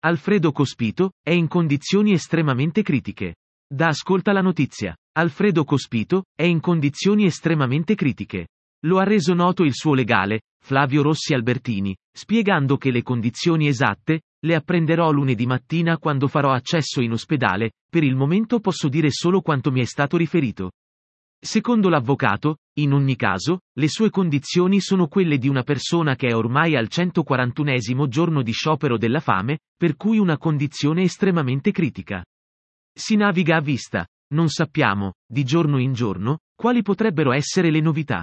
Alfredo Cospito, è in condizioni estremamente critiche. Da ascolta la notizia. Alfredo Cospito, è in condizioni estremamente critiche. Lo ha reso noto il suo legale, Flavio Rossi Albertini, spiegando che le condizioni esatte, le apprenderò lunedì mattina quando farò accesso in ospedale, per il momento posso dire solo quanto mi è stato riferito. Secondo l'avvocato, in ogni caso, le sue condizioni sono quelle di una persona che è ormai al 141 giorno di sciopero della fame, per cui una condizione estremamente critica. Si naviga a vista. Non sappiamo, di giorno in giorno, quali potrebbero essere le novità.